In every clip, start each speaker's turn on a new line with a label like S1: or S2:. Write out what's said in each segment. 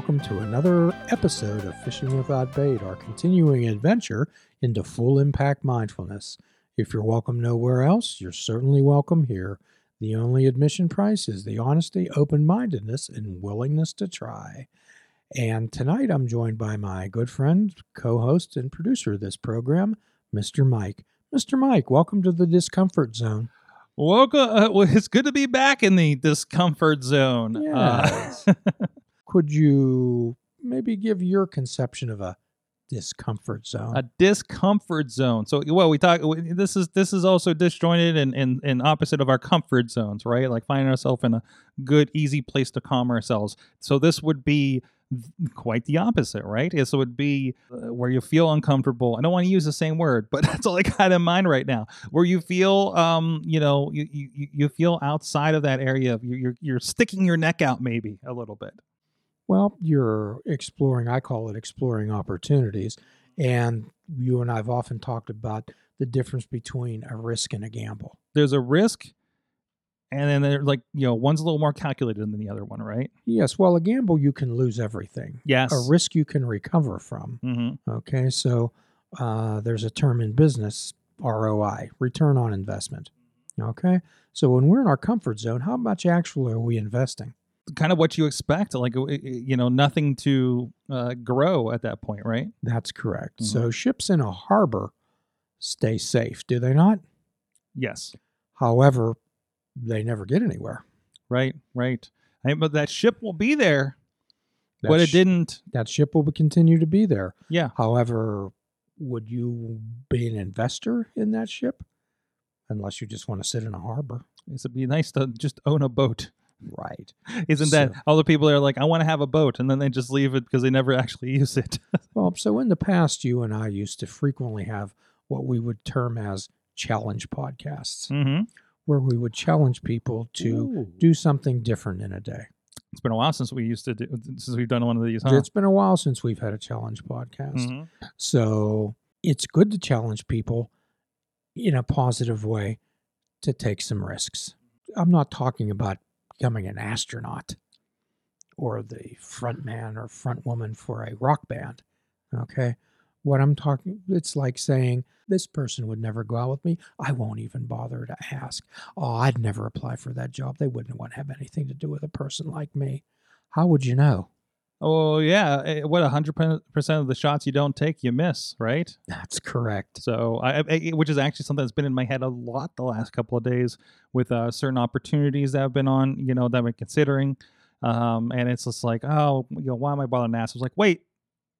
S1: welcome to another episode of Fishing Without Bait, our continuing adventure into full impact mindfulness. If you're welcome nowhere else, you're certainly welcome here. The only admission price is the honesty, open mindedness, and willingness to try. And tonight I'm joined by my good friend, co host, and producer of this program, Mr. Mike. Mr. Mike, welcome to the discomfort zone.
S2: Welcome. Uh, well, it's good to be back in the discomfort zone.
S1: Yes.
S2: Uh,
S1: Could you maybe give your conception of a discomfort zone?
S2: a discomfort zone. So, well, we talk. This is this is also disjointed and, and and opposite of our comfort zones, right? Like finding ourselves in a good, easy place to calm ourselves. So this would be quite the opposite, right? So it would be uh, where you feel uncomfortable. I don't want to use the same word, but that's all I got in mind right now. Where you feel, um, you know, you you, you feel outside of that area. You're, you're you're sticking your neck out maybe a little bit.
S1: Well, you're exploring, I call it exploring opportunities. And you and I have often talked about the difference between a risk and a gamble.
S2: There's a risk, and then they're like, you know, one's a little more calculated than the other one, right?
S1: Yes, well, a gamble, you can lose everything.
S2: Yes.
S1: A risk you can recover from.
S2: Mm-hmm.
S1: Okay, so uh, there's a term in business, ROI, return on investment. Okay, so when we're in our comfort zone, how much actually are we investing?
S2: Kind of what you expect, like uh, you know, nothing to uh, grow at that point, right?
S1: That's correct.
S2: Mhm.
S1: So ships in a harbor stay safe, do they not?
S2: Yes.
S1: However, they never get anywhere.
S2: Right. Right. Hey, but that ship will be there,
S1: That
S2: but it
S1: sh-
S2: didn't.
S1: That ship will continue to be there.
S2: Yeah.
S1: However, would you be an investor in that ship? Unless you just want to sit in a harbor.
S2: It'd be nice to just own a boat.
S1: Right.
S2: Isn't that
S1: So-
S2: all the people are like, I want to have a boat, and then they just leave it because they never actually use it.
S1: Well, so in the past, you and I used to frequently have what we would term as challenge podcasts,
S2: mm-hmm.
S1: where we would challenge people to do something different in a day.
S2: It's been a while since we used to do since we've done one of these, huh?
S1: It's been a while since we've had a challenge podcast.
S2: Mhm.
S1: So it's good to challenge people in a positive way to take some risks. I'm not talking about becoming an astronaut or the front man or front woman for a rock band. Okay. What I'm talking, it's like saying, this person would never go out with me. I won't even bother to ask. Oh, I'd never apply for that job. They wouldn't want to have anything to do with a person like me. How would you know?
S2: Oh yeah, eh, what hundred percent of the shots you don't take, you miss, right?
S1: That's correct.
S2: So, I, I, which is actually something that's been in my head a lot the last couple of days with uh, certain opportunities that I've been on, you know, that I've been considering. Um, and it's just like, oh, you know, why am I bothering to ask? I was like, wait,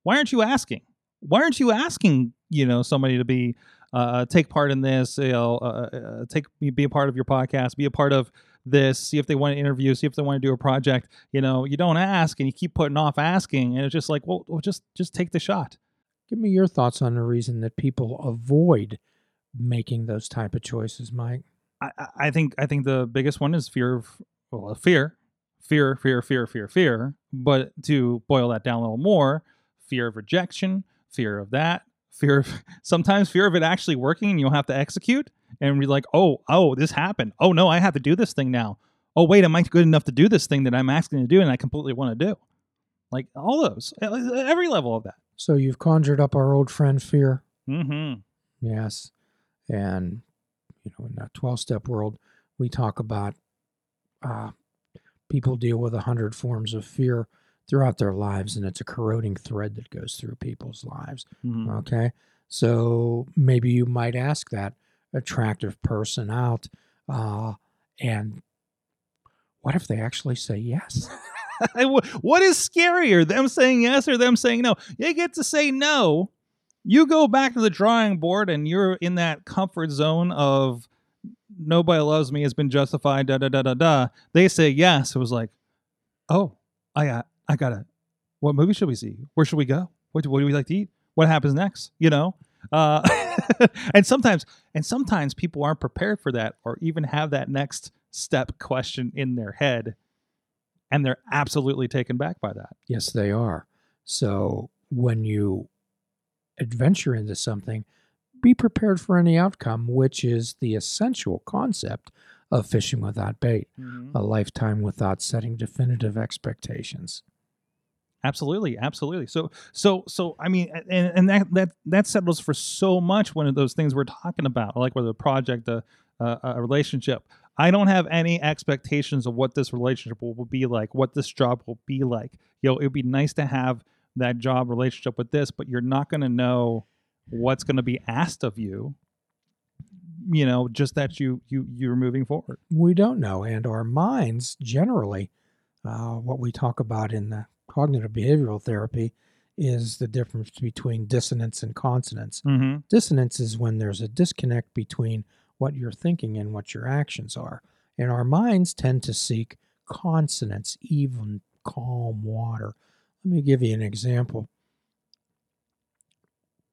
S2: why aren't you asking? Why aren't you asking, you know, somebody to be uh, take part in this, you know, uh, uh, take be a part of your podcast, be a part of this, see if they want to interview, see if they want to do a project. You know, you don't ask and you keep putting off asking, and it's just like, well, well just just take the shot.
S1: Give me your thoughts on the reason that people avoid making those type of choices, Mike.
S2: I, I- think I think the biggest one is fear of well fear, fear, fear, fear, fear, fear. But to boil that down a little more, fear of rejection, fear of that, fear of sometimes fear of it actually working and you'll have to execute and be like, oh, oh, this happened. Oh no, I have to do this thing now. Oh wait, am I good enough to do this thing that I'm asking to do and I completely want to do? Like all those, every level of that.
S1: So you've conjured up our old friend fear.
S2: Mm-hmm.
S1: Yes. And, you know, in that 12 step world, we talk about uh, people deal with a hundred forms of fear throughout their lives, and it's a corroding thread that goes through people's lives.
S2: mm-hmm.
S1: Okay. So maybe you might ask that attractive person out, uh, and what if they actually say yes?
S2: what is scarier, them saying yes or them saying no? They get to say no. You go back to the drawing board and you're in that comfort zone of nobody loves me has been justified, da da da da da. They say yes. It was like, oh, I got, I gotta. What movie should we see? Where should we go? What, what do we like to eat? What happens next? You know. Uh, and sometimes, and sometimes people aren't prepared for that, or even have that next step question in their head and they're absolutely taken back by that.
S1: Yes, they are. So when you adventure into something, be prepared for any outcome, which is the essential concept of fishing without bait, a lifetime without setting definitive expectations.
S2: Absolutely, absolutely. So, so, so. I mean, and and that that that settles for so much. One of those things we're talking about, like whether a project, a, a, a relationship. I don't have any expectations of what this relationship will, will be like, what this job will be like. You know, it'd be nice to have that job relationship with this, but you're not going to know what's going to be asked of you. You know, just that you you you're moving forward.
S1: We don't know, and our minds generally, uh, what we talk about in the cognitive behavioral therapy is the difference between dissonance and consonance.
S2: Mm-hmm.
S1: Dissonance is when there's a disconnect between what you're thinking and what your actions are. And our minds tend to seek consonance, even calm water. Let me give you an example.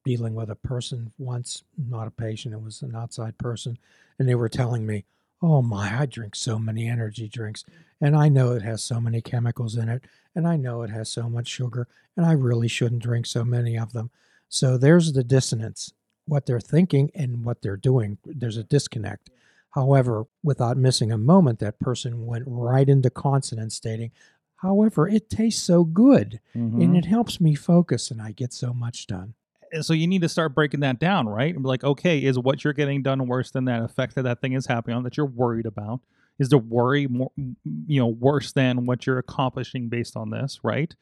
S1: Dealing with a person once, not a patient, it was an outside person, and they were telling me, Oh my, I drink so many energy drinks, and I know it has so many chemicals in it, and I know it has so much sugar, and I really shouldn't drink so many of them. So there's the dissonance what they're thinking and what they're doing. There's a disconnect. However, without missing a moment, that person went right into consonant stating, However, it tastes so good
S2: Mhm.
S1: and it helps me focus and I get so much done.
S2: And so you need to start breaking that down, right? And be like, okay, is what you're getting done worse than that effect that that thing is happening on that you're worried about? Is the worry more, you know, worse than what you're accomplishing based on this, right?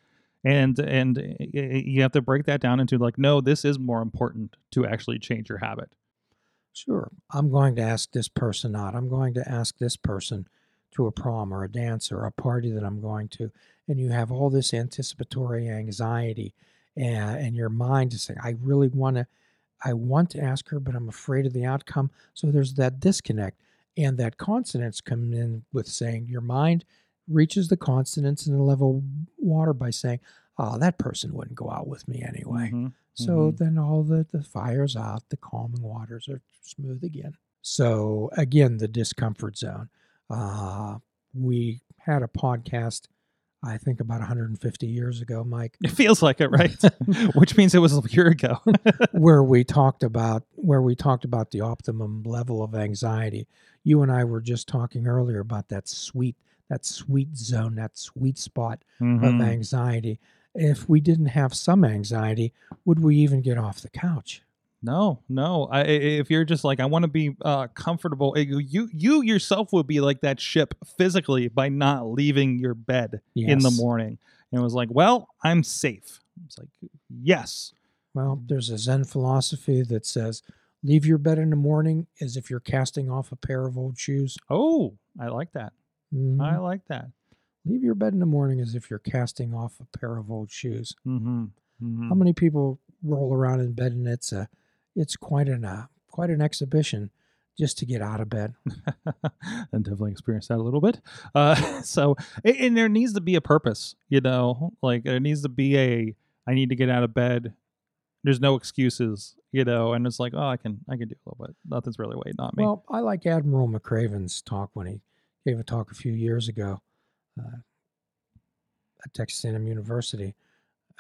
S2: And and y- y- you have to break that down into like, no, this is more important to actually change your habit.
S1: Sure, I'm going to ask this person out. I'm going to ask this person to a prom or a dance or a party that I'm going to. And you have all this anticipatory anxiety and, and your mind is saying, I really want to, I want to ask her, but I'm afraid of the outcome. So there's that disconnect. And that consonance come in with saying your mind reaches the consonance in the level water by saying, oh, that person wouldn't go out with me anyway.
S2: Mhm.
S1: So
S2: Mhm.
S1: then all the, the fire's out, the calming waters are smooth again. So again, the discomfort zone. Uh, we had a podcast, I think about 150 years ago, Mike,
S2: It feels like it, right? Which means it was a year ago.
S1: where we talked about where we talked about the optimum level of anxiety. You and I were just talking earlier about that sweet that sweet zone, that sweet spot of
S2: Mhm.
S1: anxiety. If we didn't have some anxiety, would we even get off the couch?
S2: No, no. I, if you're just like, I want to be uh, comfortable, eh, you you yourself would be like that ship physically by not leaving your bed in the morning. And it was like, well, I'm safe. It's like, yes.
S1: Well, there's a Zen philosophy that says, leave your bed in the morning as if you're casting off a pair of old shoes.
S2: Oh, I like that.
S1: Mhm.
S2: I like that.
S1: Leave your bed in the morning as if you're casting off a pair of old shoes.
S2: Mm-hmm. hmm
S1: How many people roll around in bed and it's a, it's quite an, uh, quite an exhibition just to get out of bed.
S2: and definitely experienced that a little bit. Uh, so, and, there needs to be a purpose, you know, like there needs to be a, I need to get out of bed. There's no excuses, you know, and it's like, oh, I can, I can do a little bit. Nothing's really waiting on me.
S1: Well, I like Admiral McRaven's talk when he gave a talk a few years ago uh, at Texas A&M University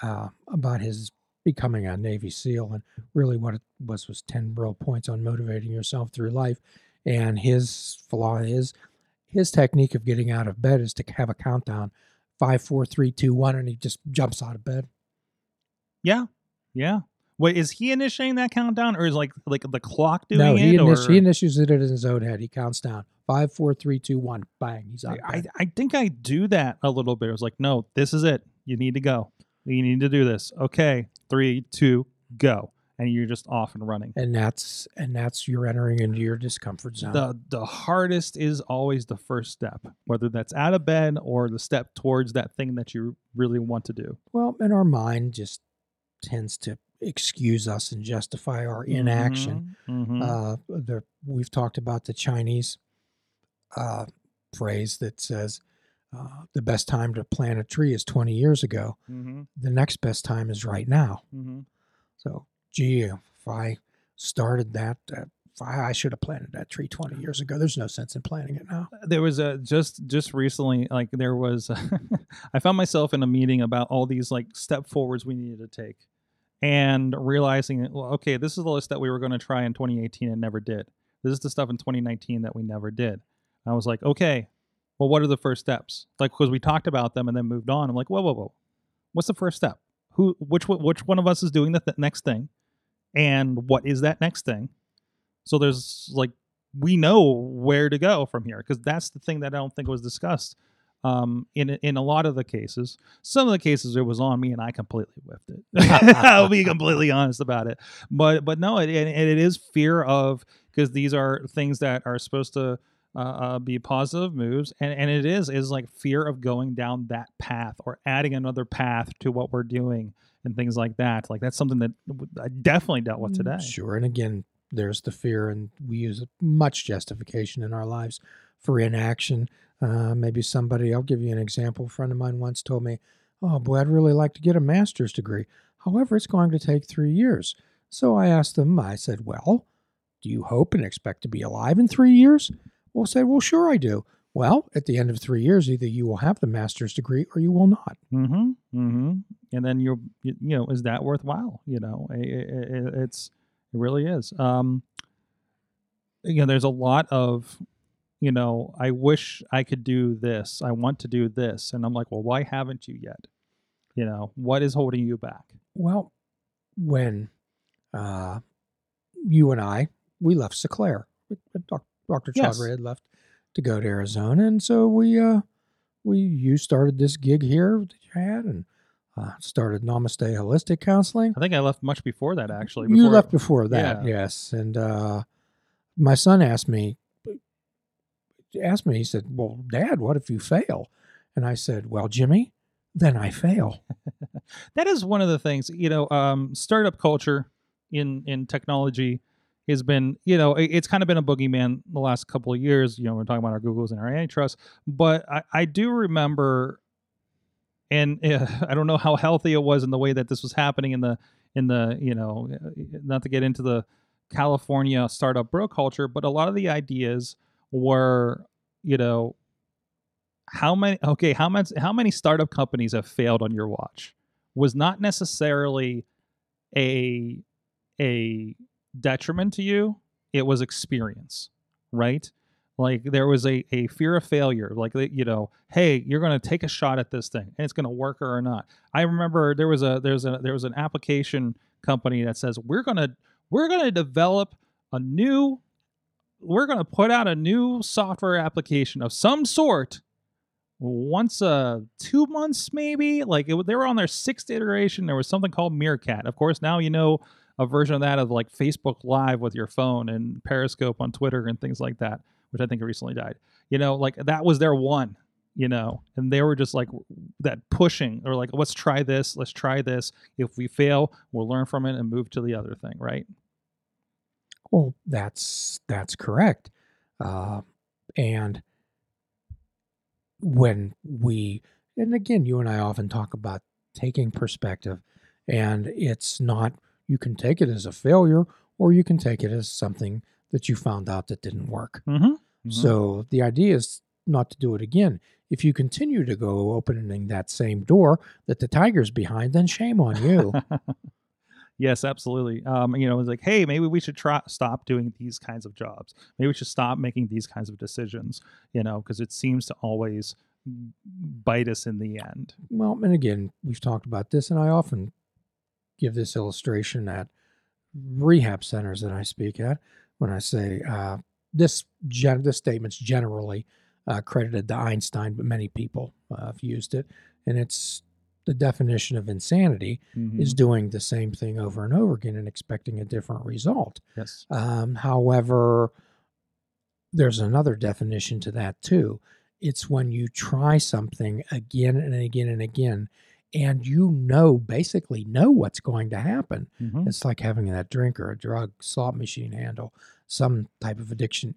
S1: uh, about his becoming a Navy SEAL and really what it was was ten real points on motivating yourself through life. And his flaw is his technique of getting out of bed is to have a countdown five, four, three, two, one, and he just jumps out of bed.
S2: yeah, yeah. Wait, is he initiating that countdown, or is like like the clock doing
S1: no,
S2: it?
S1: he,
S2: or
S1: initi- he initiates it in his own head. He counts down five, four, three, two, one. Bang, he's out.
S2: I. I think I do that a little bit. It was like, no, this is it. You need to go. You need to do this. Okay, three, two, go, and you're just off and running.
S1: and that's and that's you're entering into your discomfort zone.
S2: the the hardest is always the first step whether that's out of bed or the step towards that thing that you really want to do
S1: well, and our mind just tends to excuse us and justify our inaction.
S2: Mhm.
S1: Uh, the, we've talked about the Chinese uh, phrase that says uh, the best time to plant a tree is 20 years ago.
S2: Mhm.
S1: The next best time is right now.
S2: Mhm.
S1: So, gee, if I started that, uh, I, I should have planted that tree 20 years ago. There's no sense in planting it now.
S2: there was a just just recently like there was i found myself in a meeting about all these like step forwards we needed to take and realizing well okay this is the list that we were going to try in 2018 and never did this is the stuff in 2019 that we never did i was like okay well what are the first steps like because we talked about them and then moved on i'm like whoa whoa whoa What's the first step? Who, which, which one of us is doing the th- next thing, and what is that next thing? So there's like we know where to go from here because that's the thing that I don't think was discussed um, in in a lot of the cases. Some of the cases it was on me and I completely whiffed it. I'll be completely honest about it. But but no, it, and it is fear of because these are things that are supposed to uh, uh, be positive moves, and and it is is like fear of going down that path or adding another path to what we're doing and things like that. Like that's something that I definitely dealt with today.
S1: Sure. And again, there's the fear, and we use much justification in our lives for inaction. Uh, maybe somebody, I'll give you an example. A friend of mine once told me, Oh, boy, I'd really like to get a master's degree. However, it's going to take three years. So I asked them, I said, Well, do you hope and expect to be alive in three years? Well, said, Well, sure, I do. Well, at the end of three years, either you will have the master's degree or you will not.
S2: Mm-hmm. Mm-hmm. And then you're, you, you know, is that worthwhile? You know, i i i- it's it really is. Um, you know, there's a lot of, you know, I wish I could do this. I want to do this, and I'm like, well, why haven't you yet? You know, what is holding you back?
S1: Well, when uh, you and I, we left Seclair. Dr.
S2: Yes.
S1: Chaudhry had left to go to Arizona, and so we, uh, we, you started this gig here that you had, and uh, started Namaste Holistic Counseling.
S2: I think I left much before that, actually.
S1: you left before that,
S2: Yeah.
S1: yes. And uh, my son asked me, asked me, he said, "Well, Dad, what if you fail?" And I said, "Well, Jimmy, then I fail."
S2: that is one of the things you know um, startup culture in in technology has been you know it's kind of been a boogeyman the last couple of years you know we're talking about our googles and our antitrust but i, I do remember and uh, i don't know how healthy it was in the way that this was happening in the in the you know uh, not to get into the california startup bro culture but a lot of the ideas were you know how many okay how much how many startup companies have failed on your watch was not necessarily a a detriment to you it was experience right? Like there was a, a fear of failure like you know hey you're going to take a shot at this thing and it's going to work or not. I remember there was a there's a there was an application company that says we're going to we're going to develop a new we're going to put out a new software application of some sort once uh two months maybe? Like it, they were on their sixth iteration. There was something called meerkat. Of course now you know a version of that of like facebook live with your phone and periscope on twitter and things like that which i think recently died you know like that was their one you know and they were just like that pushing or like let's try this let's try this if we fail we'll learn from it and move to the other thing right
S1: Well, that's that's correct. Uh, and when we, and again, you and I often talk about taking perspective, and it's not. You can take it as a failure, or you can take it as something that you found out that didn't work.
S2: mm-hmm.
S1: So the idea is not to do it again. If you continue to go opening that same door that the tiger's behind, then shame on you.
S2: yes, absolutely. Um, you know, it's like, hey, maybe we should try stop doing these kinds of jobs. Maybe we should stop making these kinds of decisions. You know, because it seems to always bite us in the end.
S1: Well, and again, we've talked about this, and I often give this illustration at rehab centers that I speak at when I say uh, this gen- this statement's generally uh, credited to Einstein, but many people uh, have used it, and it's the definition of insanity is
S2: Mhm.
S1: doing the same thing over and over again and expecting a different result.
S2: yes,
S1: Um, however, there's another definition to that too. It's when you try something again and again and again, and you know, basically know what's going to happen.
S2: Mhm.
S1: It's like having that drink or a drug, slot machine handle, some type of addiction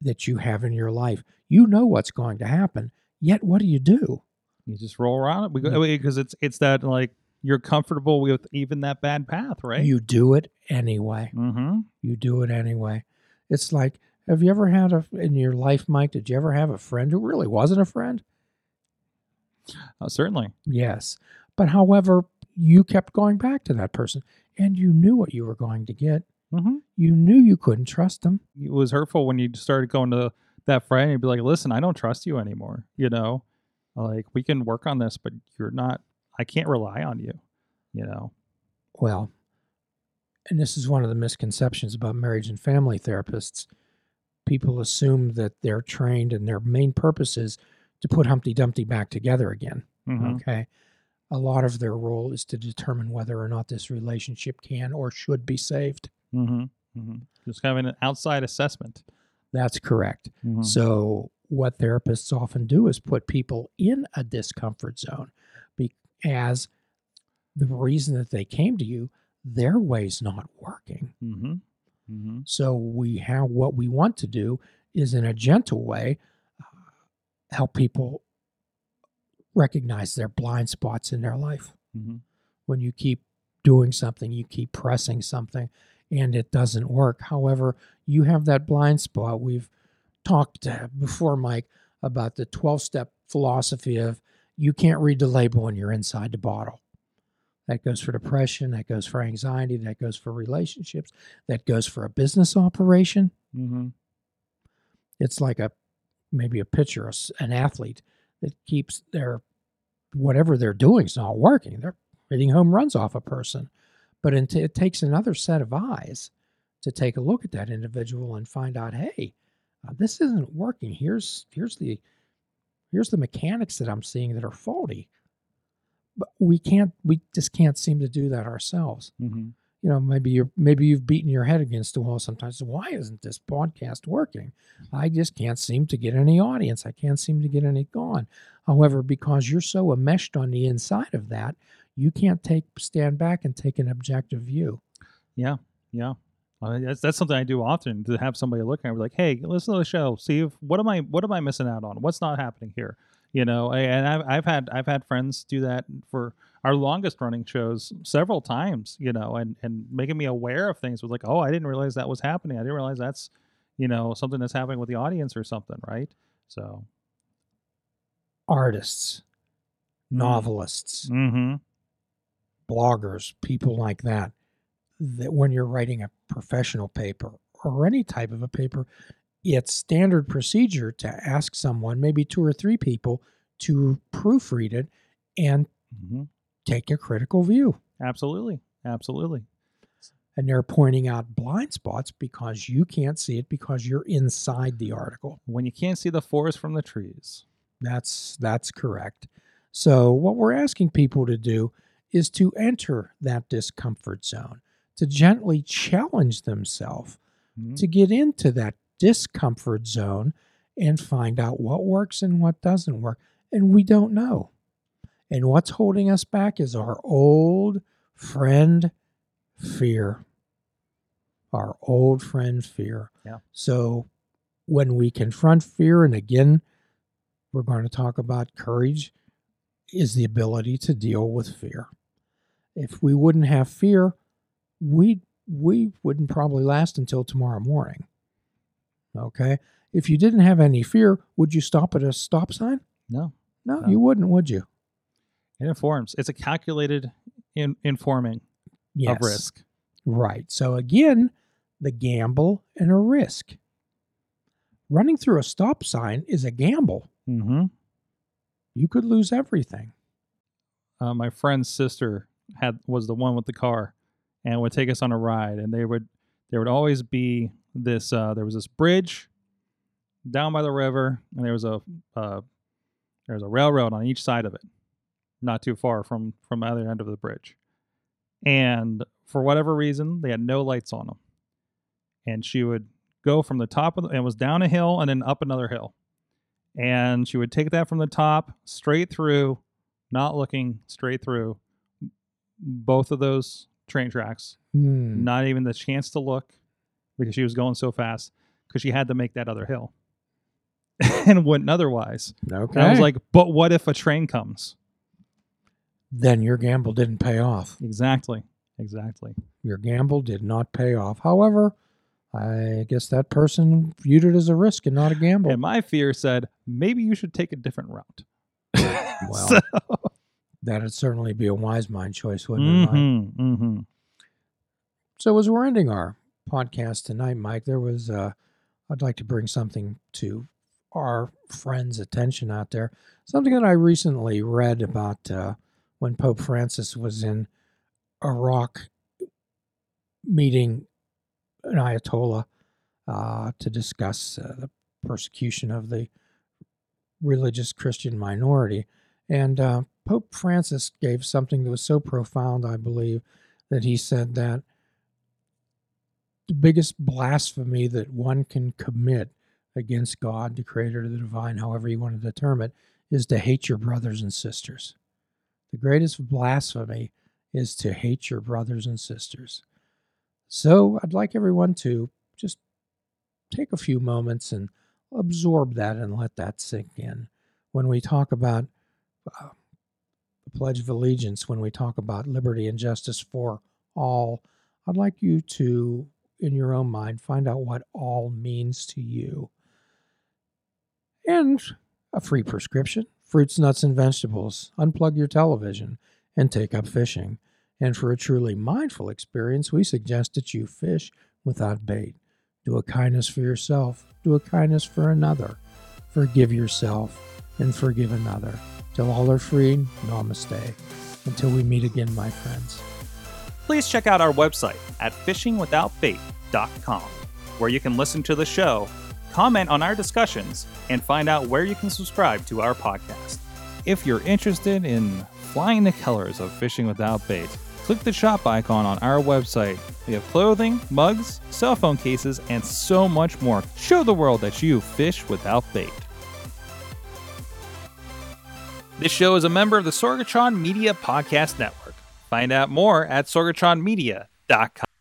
S1: that you have in your life. You know what's going to happen. Yet, what do you do?
S2: you just roll around it. Because it's it's that like you're comfortable with even that bad path, right?
S1: You do it anyway.
S2: mm-hmm.
S1: you do it anyway. It's like, have you ever had a in your life, Mike? Did you ever have a friend who really wasn't a friend?
S2: Uh, certainly.
S1: Yes, but however, you kept going back to that person, and you knew what you were going to get.
S2: Mm-hmm.
S1: You knew you couldn't trust them.
S2: It was hurtful when you started going to that friend and you'd be like, "Listen, I don't trust you anymore." You know, like we can work on this, but you're not. I can't rely on you. You know.
S1: Well, and this is one of the misconceptions about marriage and family therapists. People assume that they're trained and their main purpose is to put Humpty Dumpty back together again.
S2: Mhm.
S1: Okay. A lot of their role is to determine whether or not this relationship can or should be saved.
S2: Mm-hmm. Mm-hmm. Just having an outside assessment.
S1: That's correct.
S2: Mhm.
S1: So, what therapists often do is put people in a discomfort zone as the reason that they came to you, their way's not working.
S2: Mm-hmm. Mm-hmm.
S1: So, we have what we want to do is in a gentle way help people recognize their blind spots in their life.
S2: Mm-hmm.
S1: When you keep doing something, you keep pressing something, and it doesn't work. However, you have that blind spot. We've talked uh, before, Mike, about the 12 step philosophy of you can't read the label when you're inside the bottle. That goes for depression, that goes for anxiety, that goes for relationships, that goes for a business operation.
S2: Mm-hmm.
S1: It's like a maybe a pitcher, an athlete that keeps their whatever they're doing is not working. They're hitting home runs off a person, but it, it takes another set of eyes to take a look at that individual and find out, hey, uh, this isn't working. Here's here's the here's the mechanics that I'm seeing that are faulty. But we can't we just can't seem to do that ourselves
S2: Mm-hmm.
S1: You know maybe you're maybe you've beaten your head against the wall sometimes why isn't this podcast working i just can't seem to get any audience i can't seem to get any gone however because you're so enmeshed on the inside of that you can't take stand back and take an objective view
S2: Yeah. Yeah. That's, that's something I do often to have somebody look at me like, hey, listen to the show. See if what am I what am I missing out on? What's not happening here? You know, and I've, I've had I've had friends do that for our longest running shows several times. You know, and and making me aware of things was like, oh, I didn't realize that was happening. I didn't realize that's you know something that's happening with the audience or something, right? So,
S1: artists novelists
S2: mm-hmm.
S1: bloggers people like that that when you're writing a professional paper or any type of a paper it's standard procedure to ask someone maybe two or three people to proofread it and
S2: Mm-hmm.
S1: Take a critical view
S2: absolutely, absolutely.
S1: and they're pointing out blind spots because you can't see it because you're inside the article
S2: When you can't see the forest from the trees.
S1: That's that's correct. So what we're asking people to do is to enter that discomfort zone, to gently challenge themselves
S2: Mhm.
S1: to get into that discomfort zone and find out what works and what doesn't work. And we don't know. And what's holding us back is our old friend fear. Our old friend fear.
S2: Yeah.
S1: So when we confront fear, and again, we're going to talk about courage, is the ability to deal with fear. If we wouldn't have fear, we we wouldn't probably last until tomorrow morning. Okay? If you didn't have any fear, would you stop at a stop sign?
S2: No,
S1: No,
S2: No.
S1: you wouldn't, would you?
S2: It informs. It's a calculated in, informing
S1: Yes.
S2: of risk.
S1: Right. So again, the gamble and a risk. Running through a stop sign is a gamble.
S2: Mm-hmm.
S1: You could lose everything.
S2: Uh, my friend's sister had was the one with the car, and would take us on a ride. And they would there would always be this. Uh, there was this bridge down by the river, and there was a uh, there was a railroad on each side of it, not too far from from the other end of the bridge. And for whatever reason, they had no lights on them. And she would go from the top of the, and it was down a hill and then up another hill. And she would take that from the top straight through, not looking straight through both of those train tracks,
S1: Hmm.
S2: not even the chance to look because she was going so fast because she had to make that other hill and wouldn't otherwise.
S1: Okay.
S2: And I was like, but what if a train comes?
S1: Then your gamble didn't pay off.
S2: Exactly. Exactly.
S1: Your gamble did not pay off. However, I guess that person viewed it as a risk and not a gamble.
S2: And my fear said, maybe you should take a different route.
S1: Well,
S2: So-
S1: That'd certainly be a wise mind choice, wouldn't it? Mike?
S2: Mhm, mhm.
S1: So as we're ending our podcast tonight, Mike, there was uh, I'd like to bring something to our friends' attention out there. Something that I recently read about uh, when Pope Francis was in Iraq meeting an Ayatollah uh, to discuss uh, the persecution of the religious Christian minority. And uh, Pope Francis gave something that was so profound, I believe, that he said that the biggest blasphemy that one can commit against God, the creator, the divine, however you want to determine it, is to hate your brothers and sisters. The greatest blasphemy is to hate your brothers and sisters. So I'd like everyone to just take a few moments and absorb that and let that sink in. When we talk about uh, the Pledge of Allegiance, when we talk about liberty and justice for all, I'd like you to, in your own mind, find out what all means to you. And a free prescription fruits, nuts, and vegetables. Unplug your television and take up fishing. And for a truly mindful experience, we suggest that you fish without bait. Do a kindness for yourself, do a kindness for another. Forgive yourself and forgive another. Till all are free, namaste. Until we meet again, my friends.
S3: Please check out our website at fishingwithoutbait.com, where you can listen to the show comment on our discussions, and find out where you can subscribe to our podcast.
S2: If you're interested in flying the colors of fishing without bait, click the shop icon on our website. We have clothing, mugs, cell phone cases, and so much more. Show the world that you fish without bait.
S3: This show is a member of the Sorgatron Media Podcast Network. Find out more at sorgatronmedia.com.